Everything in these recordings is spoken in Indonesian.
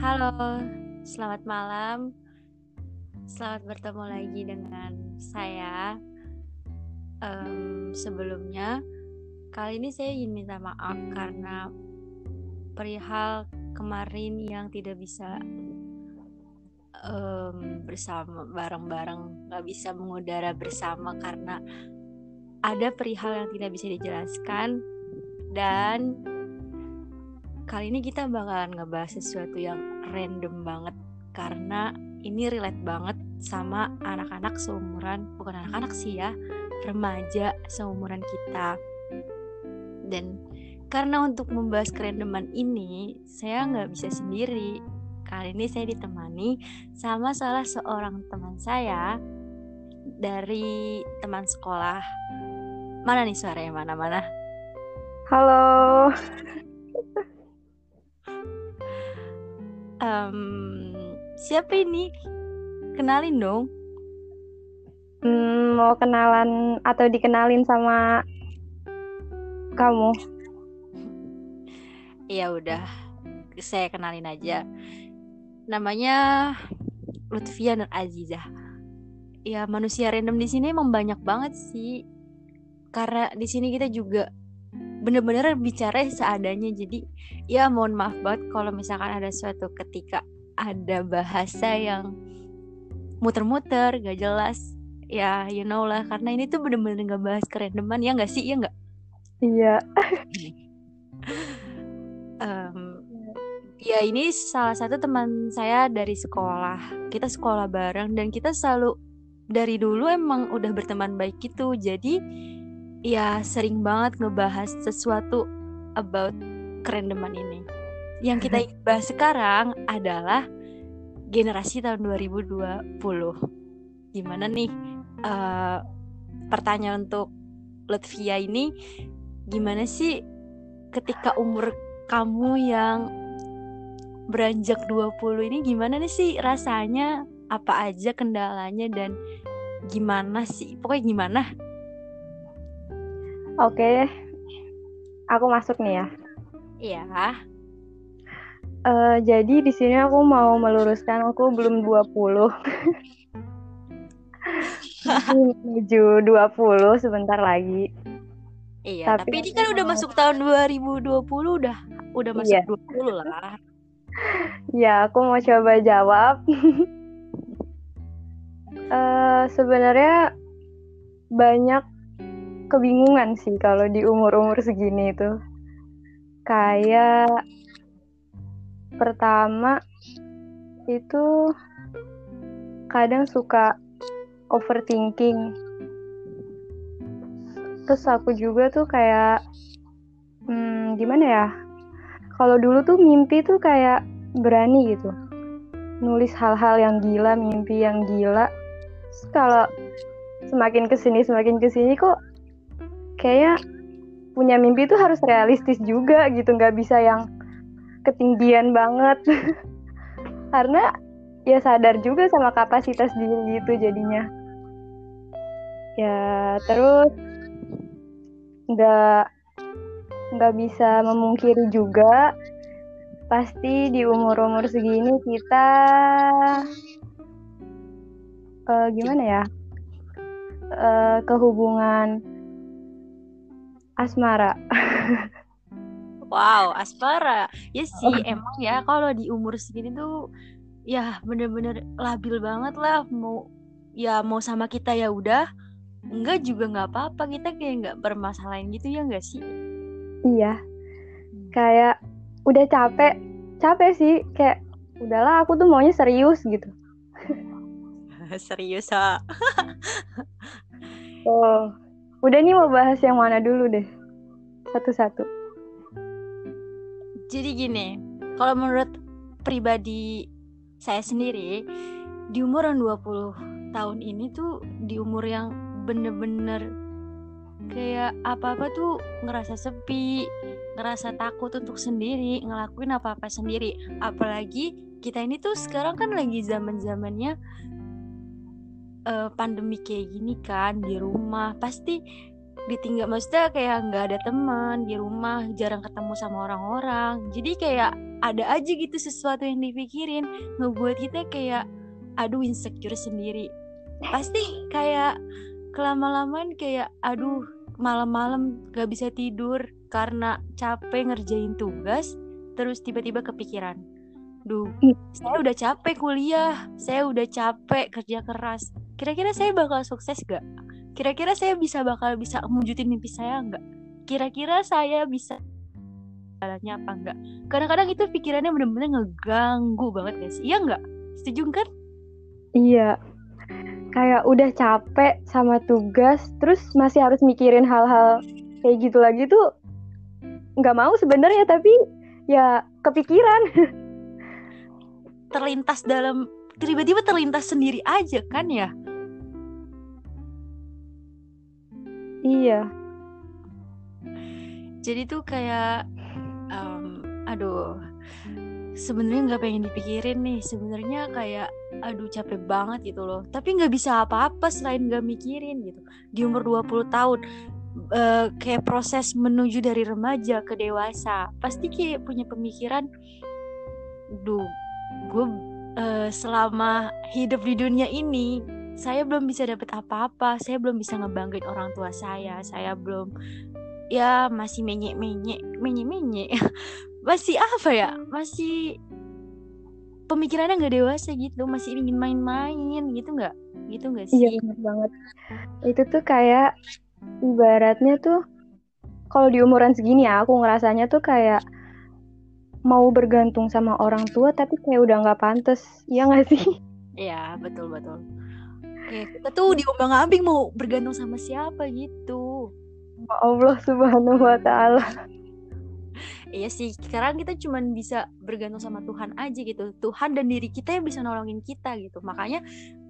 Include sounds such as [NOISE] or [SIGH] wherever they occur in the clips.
Halo, selamat malam. Selamat bertemu lagi dengan saya. Em, sebelumnya, kali ini saya ingin minta maaf karena perihal kemarin yang tidak bisa em, bersama bareng-bareng, nggak bisa mengudara bersama karena ada perihal yang tidak bisa dijelaskan dan kali ini kita bakalan ngebahas sesuatu yang random banget. Karena ini relate banget sama anak-anak seumuran bukan anak-anak sih ya remaja seumuran kita. Dan karena untuk membahas kerandoman ini saya nggak bisa sendiri. Kali ini saya ditemani sama salah seorang teman saya dari teman sekolah. Mana nih suaranya? Mana-mana? Halo, Em, siapa ini? Kenalin dong. Hmm, mau kenalan atau dikenalin sama kamu? ya udah. Saya kenalin aja. Namanya Lutfia Nur Azizah ya manusia random di sini emang banyak banget sih. Karena di sini kita juga bener-bener bicara seadanya. Jadi ya mohon maaf banget kalau misalkan ada suatu ketika ada bahasa yang muter-muter gak jelas. Ya you know lah. Karena ini tuh bener-bener gak bahas kerandoman ya nggak sih? Ya nggak? Iya, [LAUGHS] Em, ya ini salah satu teman saya dari sekolah. Kita sekolah bareng dan kita selalu dari dulu emang udah berteman baik gitu. Jadi ya sering banget ngebahas sesuatu about kerendeman ini. Yang kita ingin bahas sekarang adalah generasi tahun 2020. Gimana nih eh, pertanyaan untuk Lutfia ini? Gimana sih ketika umur kamu yang beranjak 20 ini gimana nih sih rasanya? Apa aja kendalanya dan gimana sih? Pokoknya gimana oke. Aku masuk nih ya. ya Eh, jadi di sini aku mau meluruskan aku belum 20. Menuju 20 sebentar lagi. iya Tapi tapi ini kan udah masuk tahun 2020 udah udah masuk Iya. 20 lah Ya, aku mau coba jawab. [LAUGHS] Eh, sebenarnya banyak kebingungan sih kalau di umur-umur segini itu. Kayak pertama itu kadang suka overthinking. Terus aku juga tuh kayak hmm, gimana ya? Kalau dulu tuh mimpi tuh kayak berani gitu. Nulis hal-hal yang gila, mimpi yang gila. Kalau semakin ke sini semakin ke sini kok kayaknya punya mimpi tuh harus realistis juga gitu, nggak bisa yang ketinggian banget. [LAUGHS] Karena ya sadar juga sama kapasitas diri gitu jadinya. Ya terus nggak nggak bisa memungkiri juga pasti di umur-umur segini kita eh, gimana ya Eh, kehubungan asmara. Wow aspara ya sih emang ya kalau di umur segini tuh ya bener-bener labil banget lah. Mau ya mau sama kita ya udah. Enggak juga nggak apa-apa. Kita kayak nggak bermasalahin gitu ya nggak sih? Iya. Kayak udah capek. Capek sih. Kayak udahlah aku tuh maunya serius gitu. [LAUGHS] Serius ha. Oh udah nih mau bahas yang mana dulu deh? Satu-satu. Jadi gini kalau menurut pribadi saya sendiri di umur yang 20 tahun ini tuh di umur yang bener-bener kayak apa-apa tuh ngerasa sepi ngerasa takut untuk sendiri ngelakuin apa-apa sendiri. Apalagi kita ini tuh sekarang kan lagi zaman-zamannya eh, pandemi kayak gini kan di rumah pasti ditinggal maksudnya kayak nggak ada teman di rumah jarang ketemu sama orang-orang. Jadi kayak ada aja gitu sesuatu yang dipikirin ngebuat kita kayak aduh insecure sendiri. Pasti kayak kelama-lamaan kayak aduh malam-malam gak bisa tidur karena capek ngerjain tugas terus tiba-tiba kepikiran duh saya udah capek kuliah saya udah capek kerja keras kira-kira saya bakal sukses gak kira-kira saya bisa bakal bisa mewujudin mimpi saya nggak? Kira-kira saya bisa jalannya apa enggak kadang-kadang itu pikirannya bener-bener ngeganggu banget guys iya nggak? Setuju kan? Iya. Kayak udah capek sama tugas terus masih harus mikirin hal-hal kayak gitu lagi tuh nggak mau sebenarnya tapi ya kepikiran. [LAUGHS] Terlintas dalam tiba-tiba terlintas sendiri aja kan ya Iya. Jadi tuh kayak, um, aduh, sebenarnya nggak pengen dipikirin nih. Sebenarnya kayak, aduh capek banget gitu loh. Tapi nggak bisa apa-apa selain nggak mikirin gitu. Di umur 20 tahun, uh, kayak proses menuju dari remaja ke dewasa, pasti kayak punya pemikiran, duh, gue uh, selama hidup di dunia ini saya belum bisa dapat apa-apa. Saya belum bisa ngebanggain orang tua saya. Saya belum ya masih menyek menyek menyek menyek [LAUGHS] masih apa ya? Masih pemikirannya nggak dewasa gitu. Masih ingin main-main gitu nggak? Gitu nggak sih? Iya benar banget. Itu tuh kayak ibaratnya tuh kalau di umuran segini ya aku ngerasanya tuh kayak mau bergantung sama orang tua tapi kayak udah nggak pantas. Ya nggak sih? Iya betul betul kayak kita tuh diombang ambing mau bergantung sama siapa gitu ya Allah subhanahu wa taala Iya sih, sekarang kita cuma bisa bergantung sama Tuhan aja gitu. Tuhan dan diri kita yang bisa nolongin kita gitu. Makanya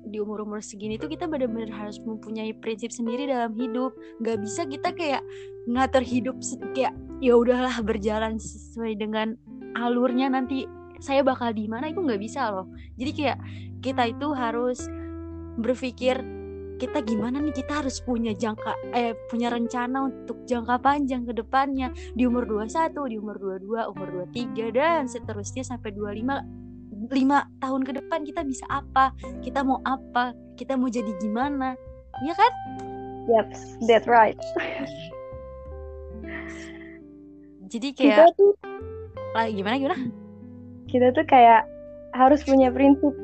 di umur-umur segini tuh kita benar-benar harus mempunyai prinsip sendiri dalam hidup. Gak bisa kita kayak ngatur hidup kayak ya udahlah berjalan sesuai dengan alurnya nanti saya bakal di mana itu nggak bisa loh. Jadi kayak kita itu harus berpikir kita gimana nih kita harus punya jangka eh punya rencana untuk jangka panjang ke depannya di umur 21, di umur 22, umur 23 dan seterusnya sampai 25 lima tahun ke depan kita bisa apa? Kita mau apa? Kita mau jadi gimana? Ya kan? Yep, that's right. jadi kayak kita tuh lah gimana gimana? Kita tuh kayak harus punya prinsip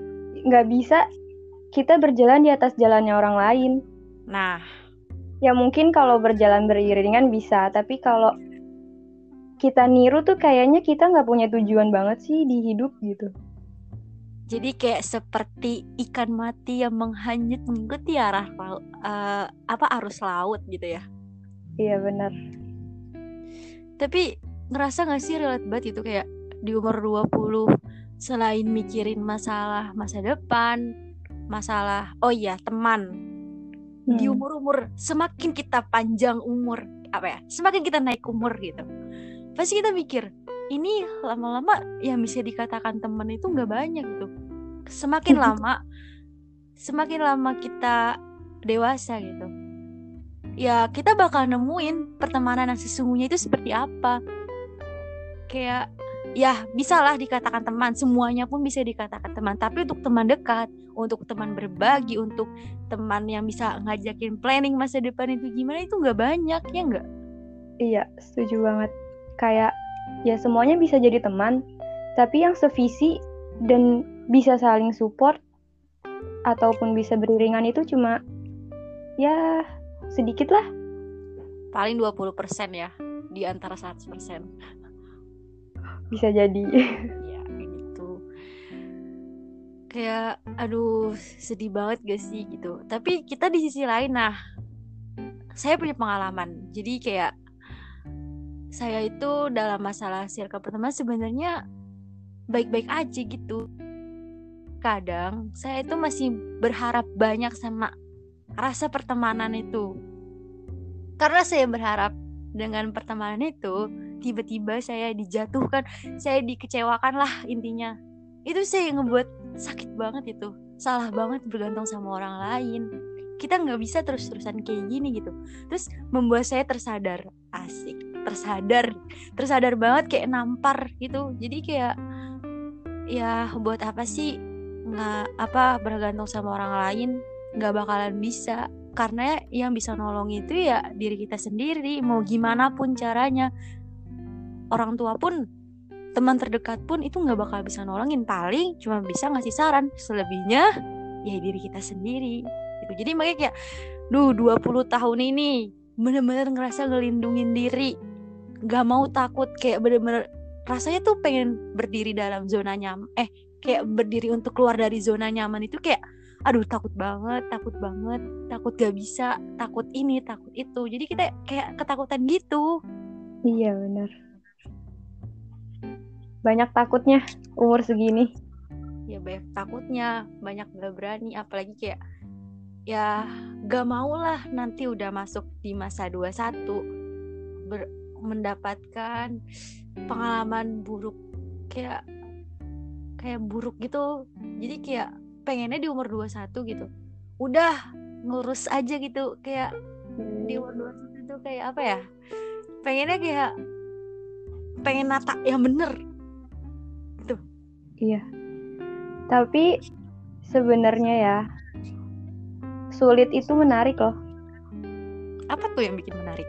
nggak bisa kita berjalan di atas jalannya orang lain. Nah, ya mungkin kalau berjalan beriringan bisa, tapi kalau kita niru tuh kayaknya kita nggak punya tujuan banget sih di hidup gitu. Jadi kayak seperti ikan mati yang menghanyut mengikuti arah uh, apa arus laut gitu ya. Iya benar. Tapi ngerasa gak sih relate banget itu kayak di umur 20 selain mikirin masalah masa depan, masalah oh iya teman. Hmm. di umur-umur semakin kita panjang umur apa ya semakin kita naik umur gitu. Pasti kita mikir ini lama-lama yang bisa dikatakan teman itu nggak banyak gitu. Semakin [LAUGHS] lama semakin lama kita dewasa gitu ya kita bakal nemuin pertemanan yang sesungguhnya itu seperti apa. Kayak ya bisalah dikatakan teman. Semuanya pun bisa dikatakan teman. Tapi untuk teman dekat untuk teman berbagi untuk teman yang bisa ngajakin planning masa depan itu gimana itu nggak banyak ya nggak? Iya setuju banget. Kayak ya semuanya bisa jadi teman tapi yang sevisi dan bisa saling support ataupun bisa beriringan itu cuma ya sedikit lah. Paling 20% ya di antara 100% bisa jadi. Ya gitu. Kayak aduh sedih banget gak sih gitu. Tapi kita di sisi lain nah saya punya pengalaman. Jadi kayak saya itu dalam masalah circle pertama sebenarnya baik-baik aja gitu. Kadang saya itu masih berharap banyak sama rasa pertemanan itu. Karena saya berharap dengan pertemanan itu tiba-tiba saya dijatuhkan saya dikecewakan lah intinya. Itu saya yang ngebuat sakit banget itu. Salah banget bergantung sama orang lain. Kita nggak bisa terus-terusan kayak gini gitu. Terus membuat saya tersadar asik tersadar tersadar banget kayak nampar gitu. Jadi kayak ya buat apa sih nggak apa bergantung sama orang lain? Nggak bakalan bisa. Karena yang bisa nolong itu ya diri kita sendiri mau gimana pun caranya orang tua pun teman terdekat pun itu nggak bakal bisa nolongin. Paling cuma bisa ngasih saran. Selebihnya ya diri kita sendiri. Gitu. Jadi makanya kayak duh 20 tahun ini bener-bener ngerasa ngelindungin diri. Nggak mau takut kayak bener-bener rasanya tuh pengen berdiri dalam zona nyaman eh kayak berdiri untuk keluar dari zona nyaman itu kayak aduh takut banget takut banget takut gak bisa takut ini takut itu. Jadi kita kayak ketakutan gitu. Iya benar banyak takutnya umur segini. Ya banyak takutnya banyak gak berani apalagi kayak ya gak mau lah nanti udah masuk di masa 21 ber mendapatkan pengalaman buruk kayak kayak buruk gitu. Jadi kayak pengennya di umur 21 gitu. Udah ngurus aja gitu kayak di umur 21 itu kayak apa ya? Pengennya kayak pengen nata yang bener Iya. Tapi sebenarnya ya sulit itu menarik loh. Apa tuh yang bikin menarik?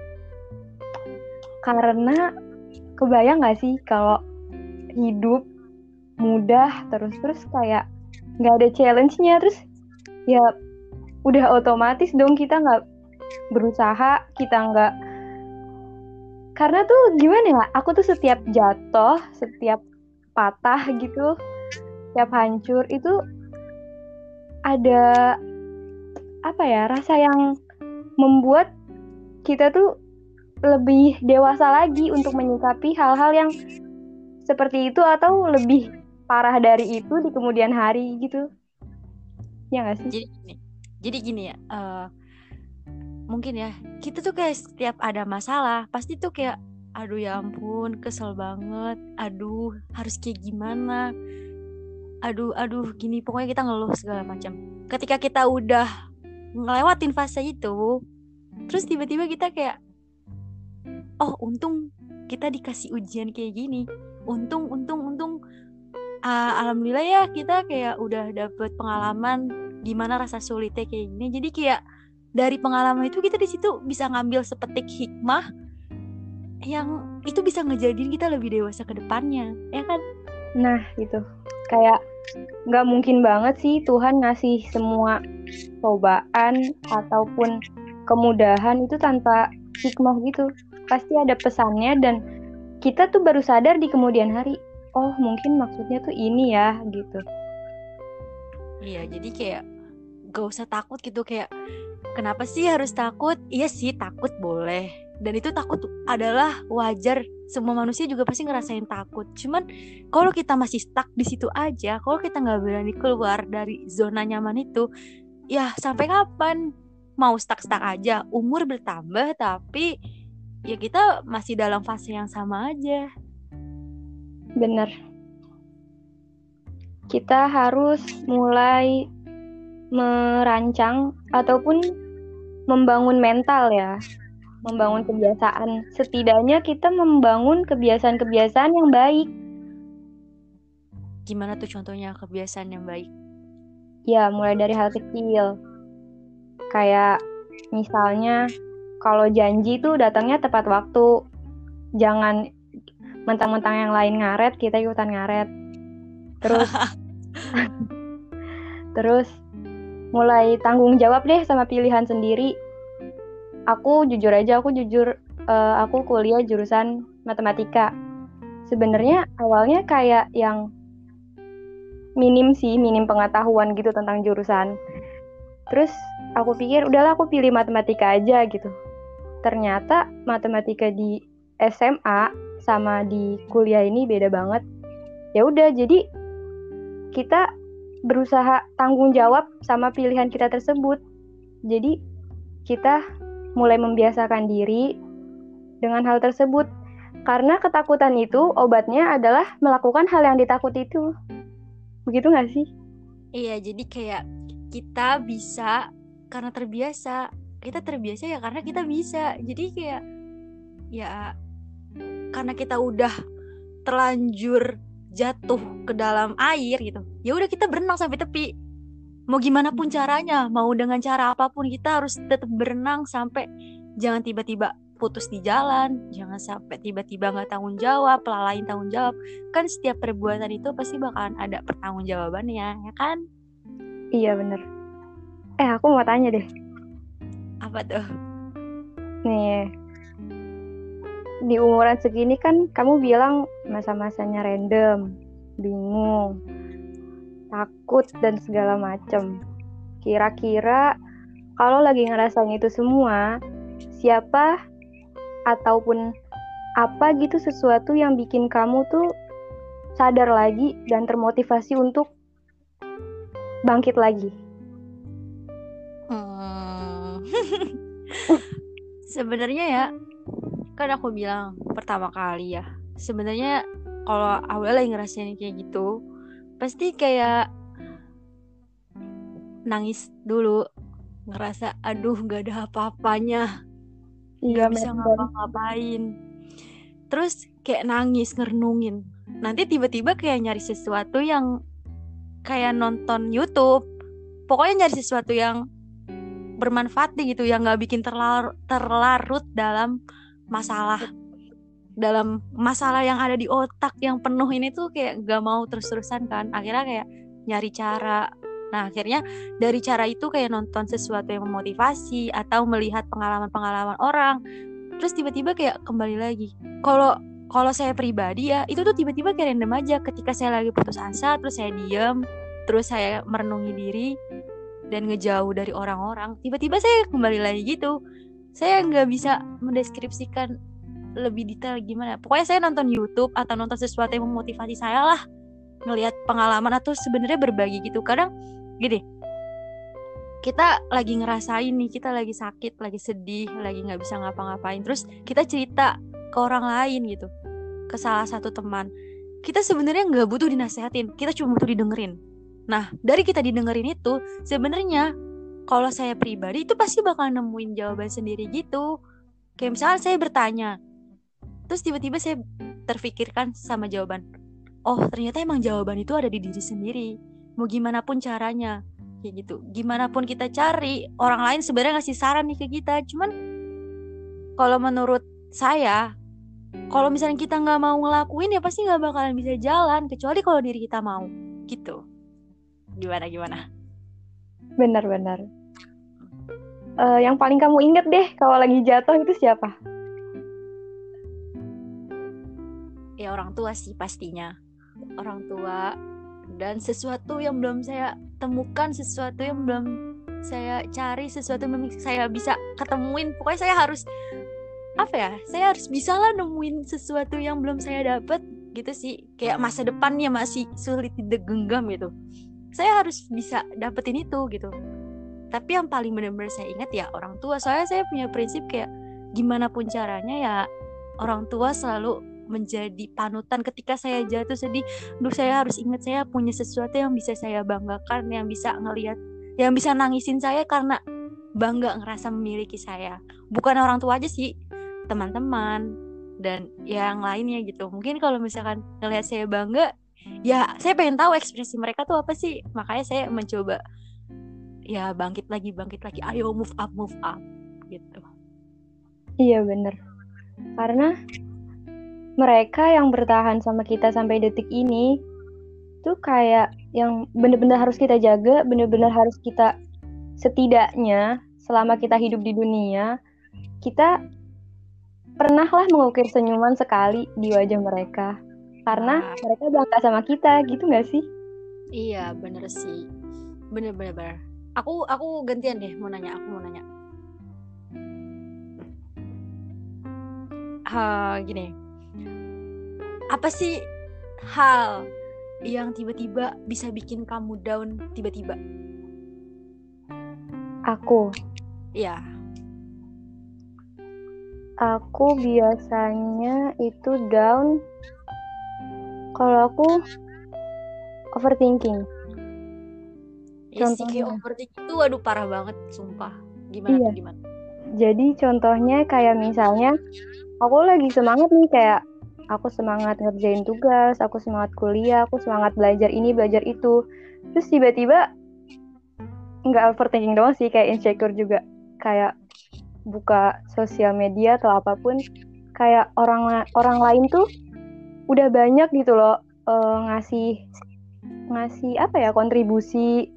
Karena kebayang gak sih kalau hidup mudah terus-terus kayak nggak ada challenge-nya terus ya udah otomatis dong kita nggak berusaha kita nggak karena tuh gimana ya aku tuh setiap jatuh setiap patah gitu siap hancur itu ada apa ya rasa yang membuat kita tuh lebih dewasa lagi untuk menyikapi hal-hal yang seperti itu atau lebih parah dari itu di kemudian hari gitu. Ya gak sih? Jadi gini jadi gini ya uh, mungkin ya kita tuh kayak setiap ada masalah pasti tuh kayak aduh ya ampun kesel banget. Aduh harus kayak gimana? Aduh aduh gini pokoknya kita ngeluh segala macam. Ketika kita udah ngelewatin fase itu terus tiba-tiba kita kayak oh untung kita dikasih ujian kayak gini. Untung untung untung. Uh, alhamdulillah ya kita kayak udah dapet pengalaman gimana rasa sulitnya kayak gini. Jadi kayak dari pengalaman itu kita di situ bisa ngambil sepetik hikmah yang itu bisa ngejadiin kita lebih dewasa ke depannya ya kan? Nah itu kayak nggak mungkin banget sih Tuhan ngasih semua cobaan ataupun kemudahan itu tanpa hikmah gitu. Pasti ada pesannya dan kita tuh baru sadar di kemudian hari oh mungkin maksudnya tuh ini ya gitu. Iya jadi kayak gak usah takut gitu kayak kenapa sih harus takut? Iya sih takut boleh dan itu takut adalah wajar. Semua manusia juga pasti ngerasain takut. Cuman kalau kita masih stuck di situ aja kalau kita nggak berani keluar dari zona nyaman itu ya sampai kapan? Mau stuck stuck aja. Umur bertambah tapi ya kita masih dalam fase yang sama aja. Bener. Kita harus mulai merancang ataupun membangun mental ya membangun kebiasaan. Setidaknya kita membangun kebiasaan-kebiasaan yang baik. Gimana tuh contohnya kebiasaan yang baik? Ya, mulai dari hal kecil. Kayak misalnya kalau janji tuh datangnya tepat waktu. Jangan mentang-mentang yang lain ngaret, kita ikutan ngaret. Terus [LAUGHS] terus mulai tanggung jawab deh sama pilihan sendiri aku jujur aja aku jujur uh, aku kuliah jurusan matematika. Sebenarnya awalnya kayak yang minim sih minim pengetahuan gitu tentang jurusan. Terus aku pikir udahlah aku pilih matematika aja gitu. Ternyata matematika di SMA sama di kuliah ini beda banget. Ya udah jadi kita berusaha tanggung jawab sama pilihan kita tersebut. Jadi kita mulai membiasakan diri dengan hal tersebut. Karena ketakutan itu obatnya adalah melakukan hal yang ditakuti itu. Begitu gak sih? Iya, jadi kayak kita bisa karena terbiasa kita terbiasa ya karena kita bisa jadi kayak ya karena kita udah terlanjur jatuh ke dalam air gitu ya udah kita berenang sampai tepi mau gimana pun caranya mau dengan cara apa pun kita harus tetap berenang sampai jangan tiba-tiba putus di jalan jangan sampai tiba-tiba nggak tanggung jawab lalai tanggung jawab. Kan setiap perbuatan itu pasti bakalan ada pertanggungjawabannya ya kan? Iya bener. Eh aku mau tanya deh. Apa tuh? Nih di umuran segini kan kamu bilang masa-masanya random, bingung, takut dan segala macem. Kira-kira kalau lagi ngerasain itu semua, siapa ataupun apa gitu sesuatu yang bikin kamu tuh sadar lagi dan termotivasi untuk bangkit lagi? Hmm. [LAUGHS] Sebenarnya ya kan aku bilang pertama kali ya sebenarnya kalau awal lagi ngerasain kayak gitu pasti kayak nangis dulu ngerasa aduh gak ada apa-apanya. Iya bisa ngapa-ngapain. Terus kayak nangis ngerenungin. Nanti tiba-tiba kayak nyari sesuatu yang kayak nonton YouTube. Pokoknya nyari sesuatu yang bermanfaat gitu yang nggak bikin terlar terlarut dalam masalah dalam masalah yang ada di otak yang penuh ini tuh kayak gak mau terus-terusan kan. Akhirnya kayak nyari cara. Nah akhirnya dari cara itu kayak nonton sesuatu yang memotivasi atau melihat pengalaman-pengalaman orang terus tiba-tiba kayak kembali lagi. Kalau kalau saya pribadi ya itu tuh tiba-tiba kayak random aja. Ketika saya lagi putus asa terus saya diem terus saya merenungi diri dan ngejauh dari orang-orang tiba-tiba saya kembali lagi gitu. Saya nggak bisa mendeskripsikan lebih detail gimana. Pokoknya saya nonton YouTube atau nonton sesuatu yang memotivasi saya lah. Ngelihat pengalaman atau sebenarnya berbagi gitu. Kadang gini. Kita lagi ngerasain nih kita lagi sakit lagi sedih lagi nggak bisa ngapa-ngapain. Terus kita cerita ke orang lain gitu. Ke salah satu teman. Kita sebenarnya nggak butuh dinasehatin. Kita cuma butuh didengerin. Nah dari kita didengerin itu sebenarnya kalau saya pribadi itu pasti bakal nemuin jawaban sendiri gitu. Kayak misalnya saya bertanya terus tiba-tiba saya terfikirkan sama jawaban oh ternyata emang jawaban itu ada di diri sendiri. Mau gimana pun caranya. Kayak gitu. Gimana pun kita cari orang lain sebenarnya ngasih saran nih ke kita. Cuman kalau menurut saya kalau misalnya kita nggak mau ngelakuin ya pasti nggak bakalan bisa jalan kecuali kalau diri kita mau. Gitu. Gimana gimana? Benar-benar uh, yang paling kamu inget deh kalau lagi jatuh itu siapa? Ya orang tua sih pastinya. Orang tua dan sesuatu yang belum saya temukan, sesuatu yang belum saya cari, sesuatu yang saya bisa ketemuin. Pokoknya saya harus apa ya? Saya harus bisa lah nemuin sesuatu yang belum saya dapat gitu sih. Kayak masa depannya masih sulit digenggam gitu. Saya harus bisa dapetin itu gitu tapi yang paling benar-benar saya ingat ya orang tua soalnya saya punya prinsip kayak gimana pun caranya ya orang tua selalu menjadi panutan ketika saya jatuh sedih. Duh saya harus ingat saya punya sesuatu yang bisa saya banggakan yang bisa ngelihat yang bisa nangisin saya karena bangga ngerasa memiliki saya. Bukan orang tua aja sih teman-teman dan yang lainnya gitu. Mungkin kalau misalkan ngelihat saya bangga ya saya pengen tahu ekspresi mereka tuh apa sih. Makanya saya mencoba ya bangkit lagi bangkit lagi. Ayo move up move up gitu. Iya bener. Karena mereka yang bertahan sama kita sampai detik ini tuh kayak yang bener-bener harus kita jaga bener-bener harus kita setidaknya selama kita hidup di dunia kita pernahlah mengukir senyuman sekali di wajah mereka. Karena nah. mereka bangga sama kita gitu nggak sih? Iya bener sih. Bener bener, bener. Aku aku gantian deh mau nanya aku mau nanya. Ha, gini apa sih hal yang tiba-tiba bisa bikin kamu down tiba-tiba? Aku? Ya aku biasanya itu down kalau aku overthinking. Ya kayak overthinking itu waduh parah banget sumpah. Gimana iya. gimana? Jadi contohnya kayak misalnya aku lagi semangat nih kayak aku semangat ngerjain tugas aku semangat kuliah aku semangat belajar ini belajar itu terus tiba-tiba nggak overthinking doang sih kayak insecure juga kayak buka sosial media atau apa pun kayak orang orang lain tuh udah banyak gitu loh uh, ngasih ngasih apa ya kontribusi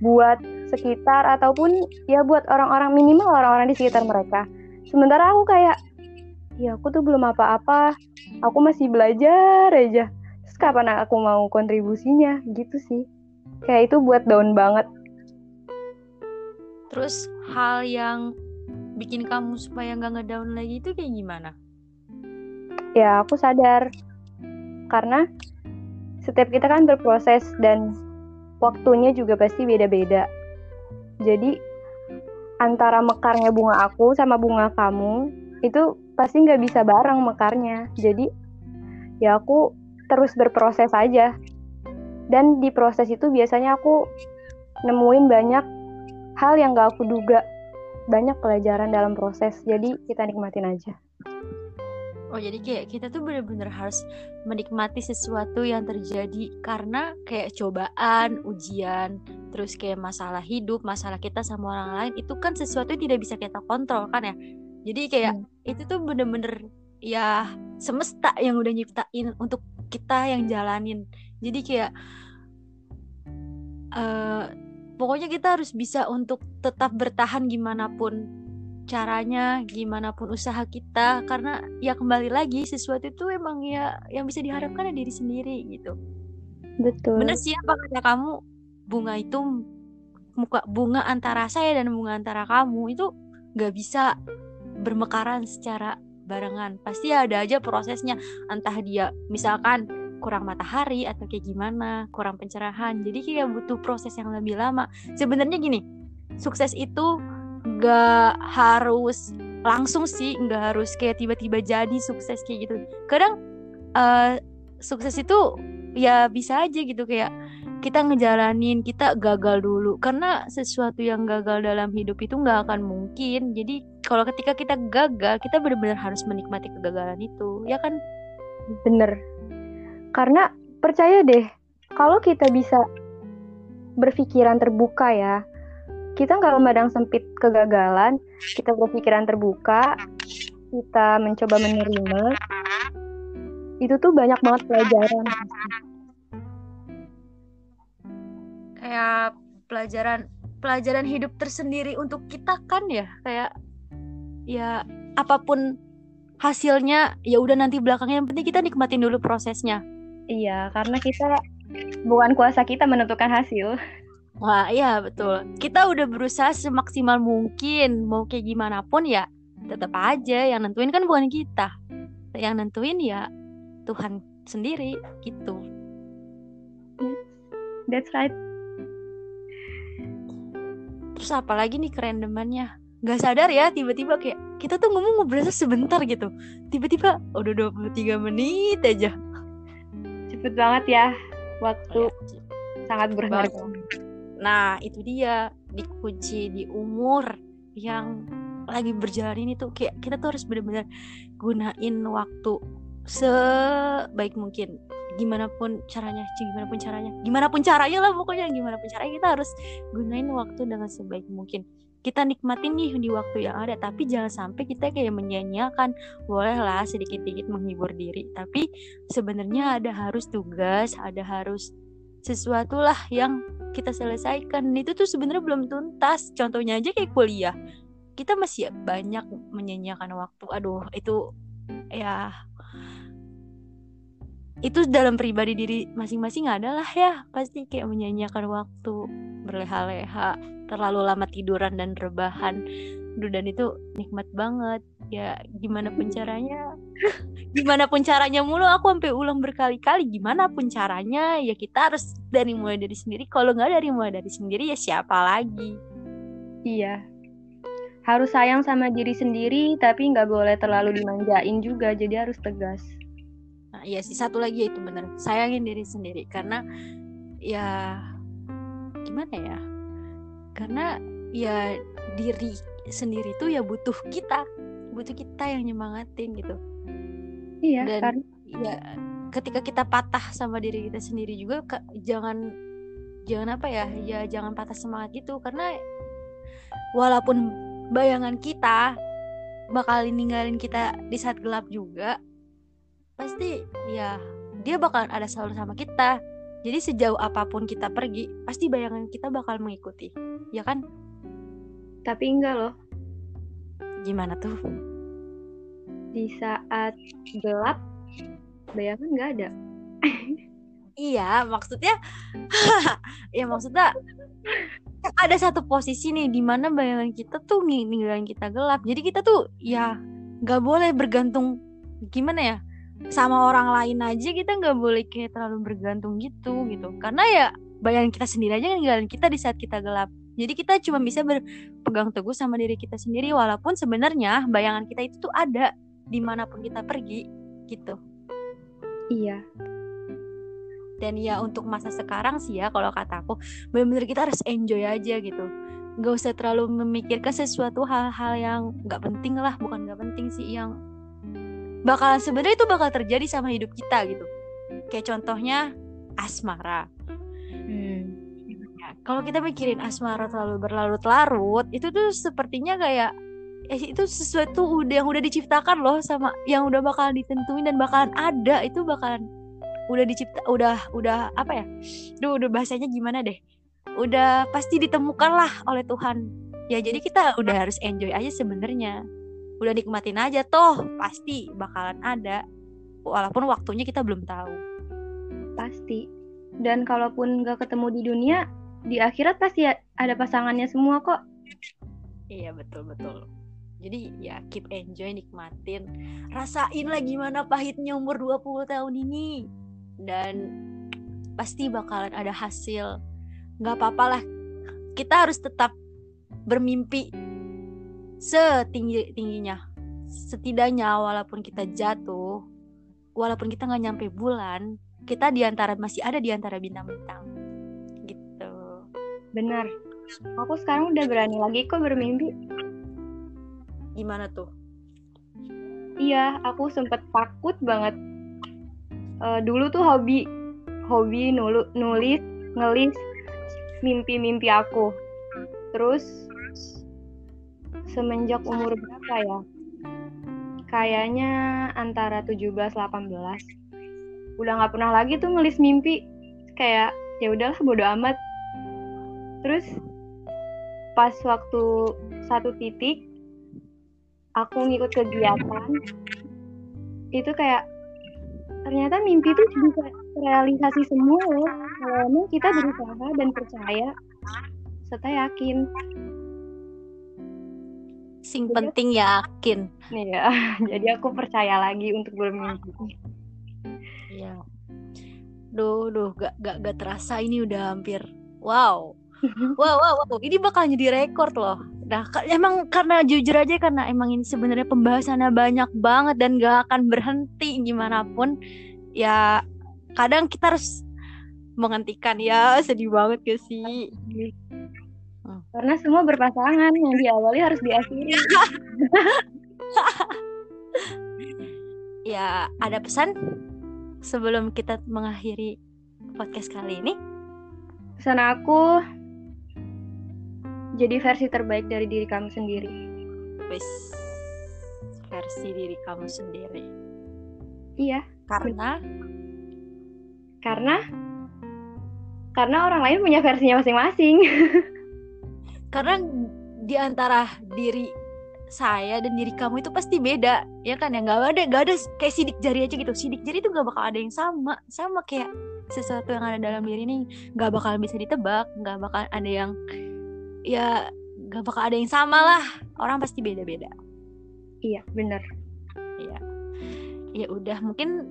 buat sekitar ataupun ya buat orang-orang minimal orang-orang di sekitar mereka. Sementara aku kayak ya aku tuh belum apa-apa, aku masih belajar aja. Terus kapan aku mau kontribusinya gitu sih. Kayak itu buat down banget. Terus hal yang bikin kamu supaya nggak ngedown lagi itu kayak gimana? Ya aku sadar karena setiap kita kan berproses dan waktunya juga pasti beda-beda. Jadi antara mekarnya bunga aku sama bunga kamu itu pasti nggak bisa bareng mekarnya. Jadi ya aku terus berproses aja. Dan di proses itu biasanya aku nemuin banyak hal yang gak aku duga. Banyak pelajaran dalam proses. Jadi kita nikmatin aja. Oh jadi kayak kita tuh bener-bener harus menikmati sesuatu yang terjadi karena kayak cobaan, ujian, terus kayak masalah hidup, masalah kita sama orang lain itu kan sesuatu yang tidak bisa kita kontrol kan ya. Jadi kayak hmm. itu tuh bener-bener ya semesta yang udah nyiptain untuk kita yang jalanin. Jadi kayak uh, pokoknya kita harus bisa untuk tetap bertahan gimana pun caranya gimana pun usaha kita. Karena ya kembali lagi sesuatu itu emang ya yang bisa diharapkan dari diri sendiri gitu. Betul. Bener sih apa kata kamu? Bunga itu muka bunga antara saya dan bunga antara kamu itu nggak bisa bermekaran secara barengan. Pasti ada aja prosesnya. Entah dia misalkan kurang matahari atau kayak gimana kurang pencerahan. Jadi kayak butuh proses yang lebih lama. Sebenarnya gini sukses itu nggak harus langsung sih nggak harus kayak tiba-tiba jadi sukses kayak gitu. Kadang uh, sukses itu ya bisa aja gitu. Kayak kita ngejalanin kita gagal dulu. Karena sesuatu yang gagal dalam hidup itu nggak akan mungkin. Jadi kalau ketika kita gagal kita benar-benar harus menikmati kegagalan itu. Ya kan? Bener. Karena percaya deh kalau kita bisa berpikiran terbuka ya kita nggak memandang sempit kegagalan, kita berpikiran terbuka, kita mencoba menerima, itu tuh banyak banget pelajaran. Kayak pelajaran pelajaran hidup tersendiri untuk kita kan ya, kayak ya apa pun hasilnya ya udah nanti belakangnya yang penting kita nikmatin dulu prosesnya. Iya, karena kita bukan kuasa kita menentukan hasil. Wah iya betul. Kita udah berusaha semaksimal mungkin. Mau kayak gimana pun ya tetap aja yang nentuin kan bukan kita. Yang nentuin ya Tuhan sendiri gitu. That's right. Terus apa lagi nih kerendemannya? Gak sadar ya tiba-tiba kayak kita tuh ngomong ngobrol sebentar gitu. Tiba-tiba udah 23 menit aja. Cepet banget ya waktu. Oh, ya. Sangat berharga. Nah, itu dia dikunci di umur yang lagi berjalan ini tuh kayak kita tuh harus benar-benar gunain waktu sebaik mungkin gimana pun caranya gimana pun caranya gimana pun caranya lah pokoknya gimana pun caranya kita harus gunain waktu dengan sebaik mungkin kita nikmatin nih di waktu yang ada tapi jangan sampai kita kayak menyanyiakan bolehlah sedikit-sedikit menghibur diri tapi sebenarnya ada harus tugas ada harus sesuatu lah yang kita selesaikan. Itu tuh sebenarnya belum tuntas. Contohnya aja kayak kuliah. Kita masih banyak menyanyiakan waktu. Aduh itu ya. Itu dalam pribadi diri masing-masing adalah ya pasti kayak menyanyiakan waktu berleha-leha terlalu lama tiduran dan rebahan. Duh, dan itu nikmat banget. Ya gimana pun caranya. [LAUGHS] Gimana pun caranya mulu aku sampai ulang berkali-kali. Gimana pun caranya ya kita harus dari mulai dari sendiri. Kalau nggak dari mulai dari sendiri ya siapa lagi? Iya. Harus sayang sama diri sendiri tapi nggak boleh terlalu dimanjain juga. Jadi harus tegas. Nah iya sih satu lagi itu bener. Sayangin diri sendiri. Karena ya gimana ya karena ya diri sendiri tuh ya butuh kita butuh kita yang nyemangatin gitu. Iya dan karena ya ketika kita patah sama diri kita sendiri juga ke- jangan jangan apa ya ya jangan patah semangat gitu. Karena walaupun bayangan kita bakal ninggalin kita di saat gelap juga pasti ya dia bakal ada selalu sama kita jadi sejauh apa pun kita pergi pasti bayangan kita bakal mengikuti. Ya kan? Tapi enggak loh. Gimana tuh? Di saat gelap bayangan nggak ada. [LAUGHS] Iya, maksudnya [LAUGHS] ya maksudnya ada satu posisi nih di mana bayangan kita tuh ning- ninggalin kita gelap. Jadi kita tuh ya nggak boleh bergantung gimana ya sama orang lain aja kita nggak boleh kayak terlalu bergantung gitu gitu. Karena ya bayangan kita sendiri aja ninggalin kita di saat kita gelap. Jadi kita cuma bisa berpegang teguh sama diri kita sendiri walaupun sebenarnya bayangan kita itu tuh ada di mana pun kita pergi gitu. iya dan ya untuk masa sekarang sih ya kalau kata aku benar-benar kita harus enjoy aja gitu nggak usah terlalu memikirkan sesuatu hal-hal yang nggak penting lah bukan nggak penting sih yang bakalan sebenarnya itu bakal terjadi sama hidup kita gitu. Kayak contohnya asmara. Hmm. Kalau kita mikirin asmara terlalu berlarut-larut itu tuh sepertinya kayak eh, itu sesuatu udah yang udah diciptakan loh sama yang udah bakalan ditentuin dan bakalan ada itu bakalan udah dicipta udah udah apa ya? Duh, udah bahasanya gimana deh? Udah pasti ditemukan lah oleh Tuhan. Ya jadi kita udah harus enjoy aja sebenarnya udah nikmatin aja toh pasti bakalan ada walaupun waktunya kita belum tahu pasti dan kalaupun nggak ketemu di dunia di akhirat pasti ada pasangannya semua kok Iya betul betul. Jadi ya keep enjoy nikmatin. Rasain lah gimana pahitnya umur 20 tahun ini. Dan pasti bakalan ada hasil. Gak apa-apa lah. Kita harus tetap bermimpi setinggi tingginya. Setidaknya walaupun kita jatuh, walaupun kita nggak nyampe bulan, kita di antara masih ada di antara bintang-bintang. Gitu. benar aku sekarang udah berani lagi kok bermimpi Gimana tuh? iya aku sempet takut banget Eh, dulu tuh hobi hobi nulu, nulis ngelis mimpi-mimpi aku terus semenjak umur berapa ya? Kayaknya antara 17-18 udah nggak pernah lagi tuh ngelis mimpi. Kayak ya udahlah bodo amat. Terus pas waktu satu titik aku ngikut kegiatan itu kayak ternyata mimpi itu bisa realisasi semua loh. Kalau kita berusaha dan percaya serta yakin Sing penting yakin. nih ya [LAUGHS] jadi aku percaya lagi untuk bermimpi Iya. Duh, duh, gak, gak, gak terasa ini udah hampir. Wow. [LAUGHS] Wow, wow, wow. Ini bakal jadi rekor loh. Nah, emang karena jujur aja karena emang ini sebenarnya pembahasannya banyak banget dan gak akan berhenti gimana pun. Ya, kadang kita harus menghentikan ya. Sedih banget gak sih? Karena semua berpasangan yang diawali harus diakhiri. [LAUGHS] Ya, ada pesan sebelum kita mengakhiri podcast kali ini? pesan aku jadi versi terbaik dari diri kamu sendiri. Wis, versi diri kamu sendiri. iya. Karena? Karena? Karena orang lain punya versinya masing-masing [LAUGHS] karena di antara diri saya dan diri kamu itu pasti beda ya kan? Ya nggak ada nggak ada kayak sidik jari aja gitu. Sidik jari itu nggak bakal ada yang sama sama kayak sesuatu yang ada dalam diri ini. Nggak bakal bisa ditebak nggak bakal ada yang ya nggak bakal ada yang sama lah. Orang pasti beda beda iya benar. Ya ya udah mungkin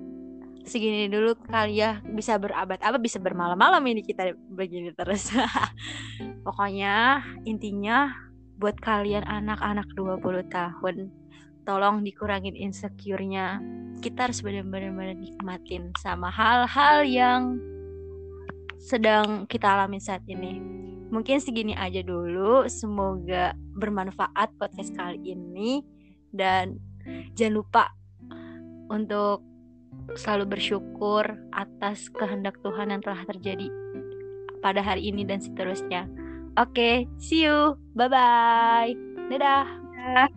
segini dulu kali ya bisa berabad-abad bisa bermalam-malam ini kita begini terus [LAUGHS] pokoknya intinya buat kalian anak-anak 20 tahun tolong dikurangin insecure-nya kita harus benar-benar nikmatin sama hal-hal yang sedang kita alami saat ini. Mungkin segini aja dulu. Semoga bermanfaat podcast kali ini dan jangan lupa untuk selalu bersyukur atas kehendak Tuhan yang telah terjadi pada hari ini dan seterusnya. Oke, okay, see you. Bye bye. Dadah. Dadah.